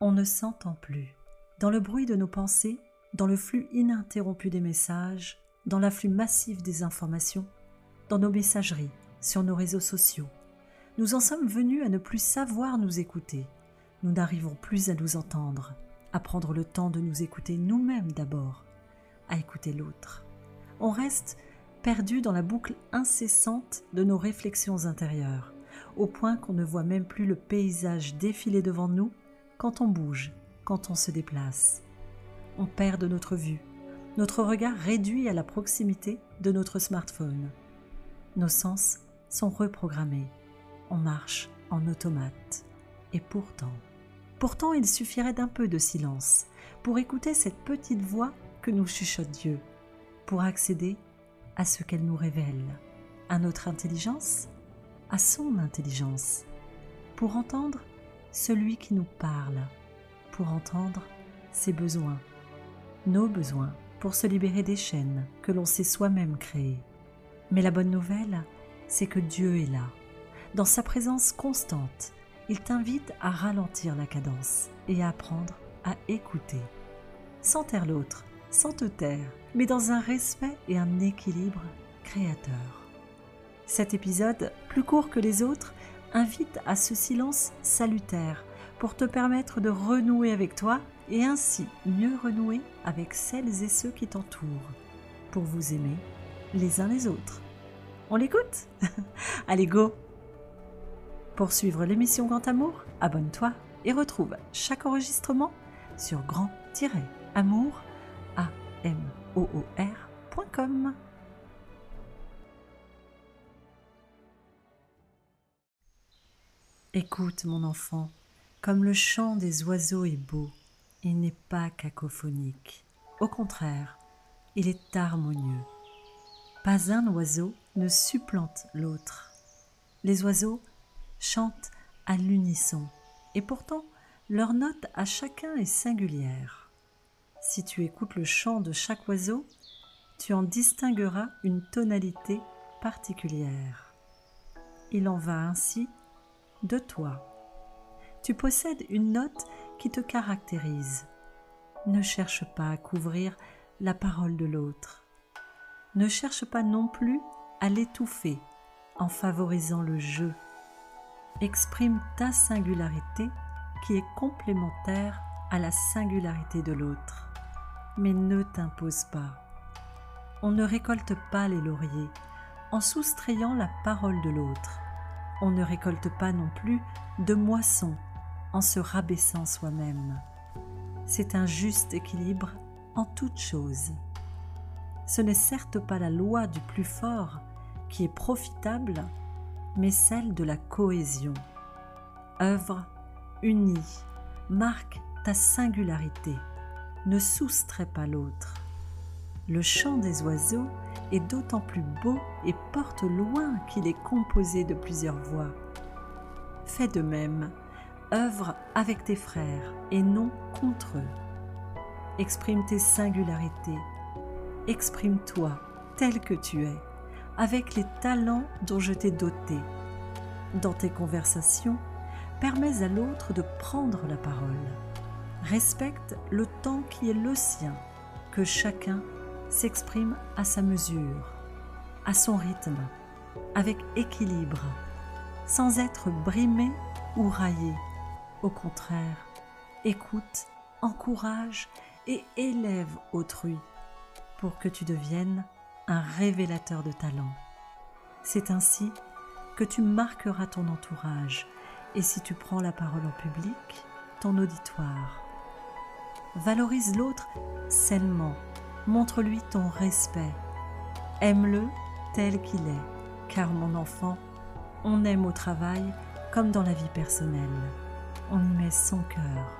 On ne s'entend plus. Dans le bruit de nos pensées, dans le flux ininterrompu des messages, dans l'afflux massif des informations, dans nos messageries, sur nos réseaux sociaux, nous en sommes venus à ne plus savoir nous écouter. Nous n'arrivons plus à nous entendre, à prendre le temps de nous écouter nous-mêmes d'abord, à écouter l'autre. On reste perdu dans la boucle incessante de nos réflexions intérieures, au point qu'on ne voit même plus le paysage défiler devant nous quand on bouge, quand on se déplace. On perd de notre vue, notre regard réduit à la proximité de notre smartphone. Nos sens sont reprogrammés on marche en automate. Et pourtant, pourtant il suffirait d'un peu de silence pour écouter cette petite voix que nous chuchote Dieu, pour accéder à ce qu'elle nous révèle, à notre intelligence, à son intelligence, pour entendre celui qui nous parle, pour entendre ses besoins, nos besoins, pour se libérer des chaînes que l'on s'est soi-même créées. Mais la bonne nouvelle, c'est que Dieu est là dans sa présence constante, il t'invite à ralentir la cadence et à apprendre à écouter. Sans taire l'autre, sans te taire, mais dans un respect et un équilibre créateur. Cet épisode, plus court que les autres, invite à ce silence salutaire pour te permettre de renouer avec toi et ainsi mieux renouer avec celles et ceux qui t'entourent, pour vous aimer les uns les autres. On l'écoute? Allez, go! Pour suivre l'émission Grand Amour, abonne-toi et retrouve chaque enregistrement sur grand-amour, Écoute mon enfant, comme le chant des oiseaux est beau, il n'est pas cacophonique. Au contraire, il est harmonieux. Pas un oiseau ne supplante l'autre. Les oiseaux chantent à l'unisson, et pourtant leur note à chacun est singulière. Si tu écoutes le chant de chaque oiseau, tu en distingueras une tonalité particulière. Il en va ainsi de toi. Tu possèdes une note qui te caractérise. Ne cherche pas à couvrir la parole de l'autre. Ne cherche pas non plus à l'étouffer en favorisant le jeu exprime ta singularité qui est complémentaire à la singularité de l'autre. Mais ne t'impose pas. On ne récolte pas les lauriers en soustrayant la parole de l'autre. On ne récolte pas non plus de moisson en se rabaissant soi-même. C'est un juste équilibre en toute chose. Ce n'est certes pas la loi du plus fort qui est profitable mais celle de la cohésion. Œuvre unie, marque ta singularité, ne soustrais pas l'autre. Le chant des oiseaux est d'autant plus beau et porte loin qu'il est composé de plusieurs voix. Fais de même, œuvre avec tes frères et non contre eux. Exprime tes singularités, exprime-toi tel que tu es avec les talents dont je t'ai doté. Dans tes conversations, permets à l'autre de prendre la parole. Respecte le temps qui est le sien, que chacun s'exprime à sa mesure, à son rythme, avec équilibre, sans être brimé ou raillé. Au contraire, écoute, encourage et élève autrui pour que tu deviennes un révélateur de talent. C'est ainsi que tu marqueras ton entourage et si tu prends la parole en public, ton auditoire. Valorise l'autre sainement, montre-lui ton respect, aime-le tel qu'il est, car mon enfant, on aime au travail comme dans la vie personnelle. On y met son cœur,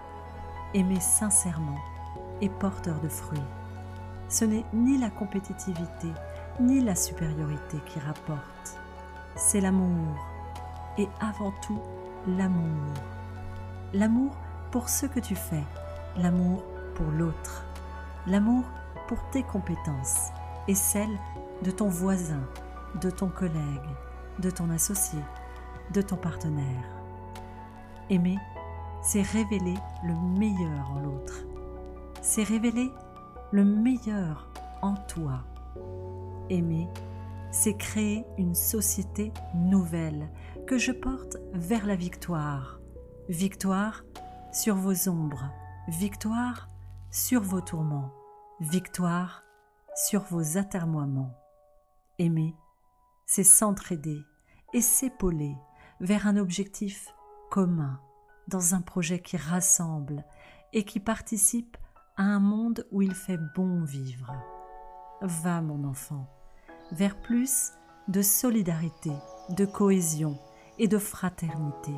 aimer sincèrement et porteur de fruits ce n'est ni la compétitivité, ni la supériorité qui rapporte. C'est l'amour. Et avant tout, l'amour. L'amour pour ce que tu fais, l'amour pour l'autre, l'amour pour tes compétences et celles de ton voisin, de ton collègue, de ton associé, de ton partenaire. Aimer, c'est révéler le meilleur en l'autre. C'est révéler le meilleur en toi. Aimer, c'est créer une société nouvelle que je porte vers la victoire. Victoire sur vos ombres, victoire sur vos tourments, victoire sur vos atermoiements. Aimer, c'est s'entraider et s'épauler vers un objectif commun, dans un projet qui rassemble et qui participe à un monde où il fait bon vivre. Va, mon enfant, vers plus de solidarité, de cohésion et de fraternité.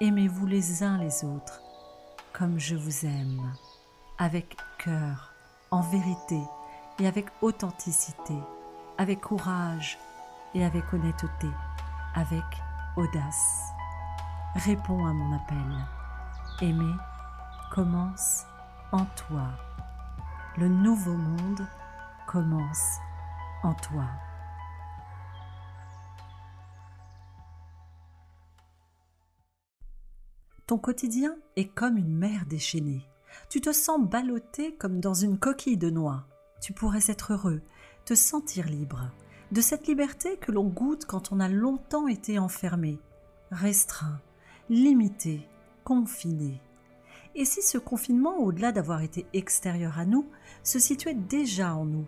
Aimez-vous les uns les autres comme je vous aime, avec cœur, en vérité et avec authenticité, avec courage et avec honnêteté, avec audace. Réponds à mon appel. Aimer commence en toi. Le nouveau monde commence en toi. Ton quotidien est comme une mer déchaînée. Tu te sens ballotté comme dans une coquille de noix. Tu pourrais être heureux, te sentir libre, de cette liberté que l'on goûte quand on a longtemps été enfermé, restreint, limité, confiné. Et si ce confinement, au-delà d'avoir été extérieur à nous, se situait déjà en nous,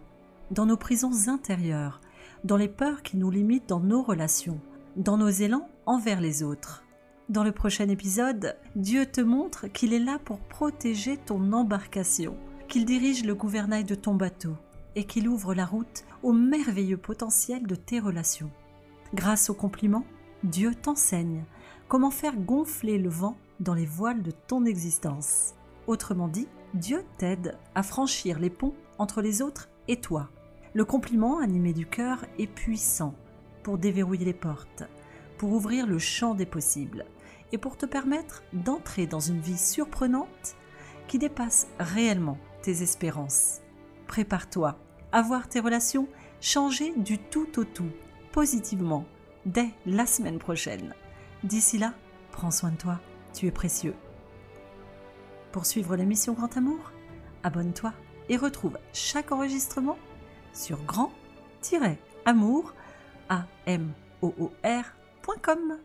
dans nos prisons intérieures, dans les peurs qui nous limitent dans nos relations, dans nos élans envers les autres Dans le prochain épisode, Dieu te montre qu'il est là pour protéger ton embarcation, qu'il dirige le gouvernail de ton bateau et qu'il ouvre la route au merveilleux potentiel de tes relations. Grâce aux compliments, Dieu t'enseigne comment faire gonfler le vent dans les voiles de ton existence. Autrement dit, Dieu t'aide à franchir les ponts entre les autres et toi. Le compliment animé du cœur est puissant pour déverrouiller les portes, pour ouvrir le champ des possibles et pour te permettre d'entrer dans une vie surprenante qui dépasse réellement tes espérances. Prépare-toi à voir tes relations changer du tout au tout, positivement, dès la semaine prochaine. D'ici là, prends soin de toi, tu es précieux. Pour suivre l'émission Grand Amour, abonne-toi et retrouve chaque enregistrement sur grand-amour.com.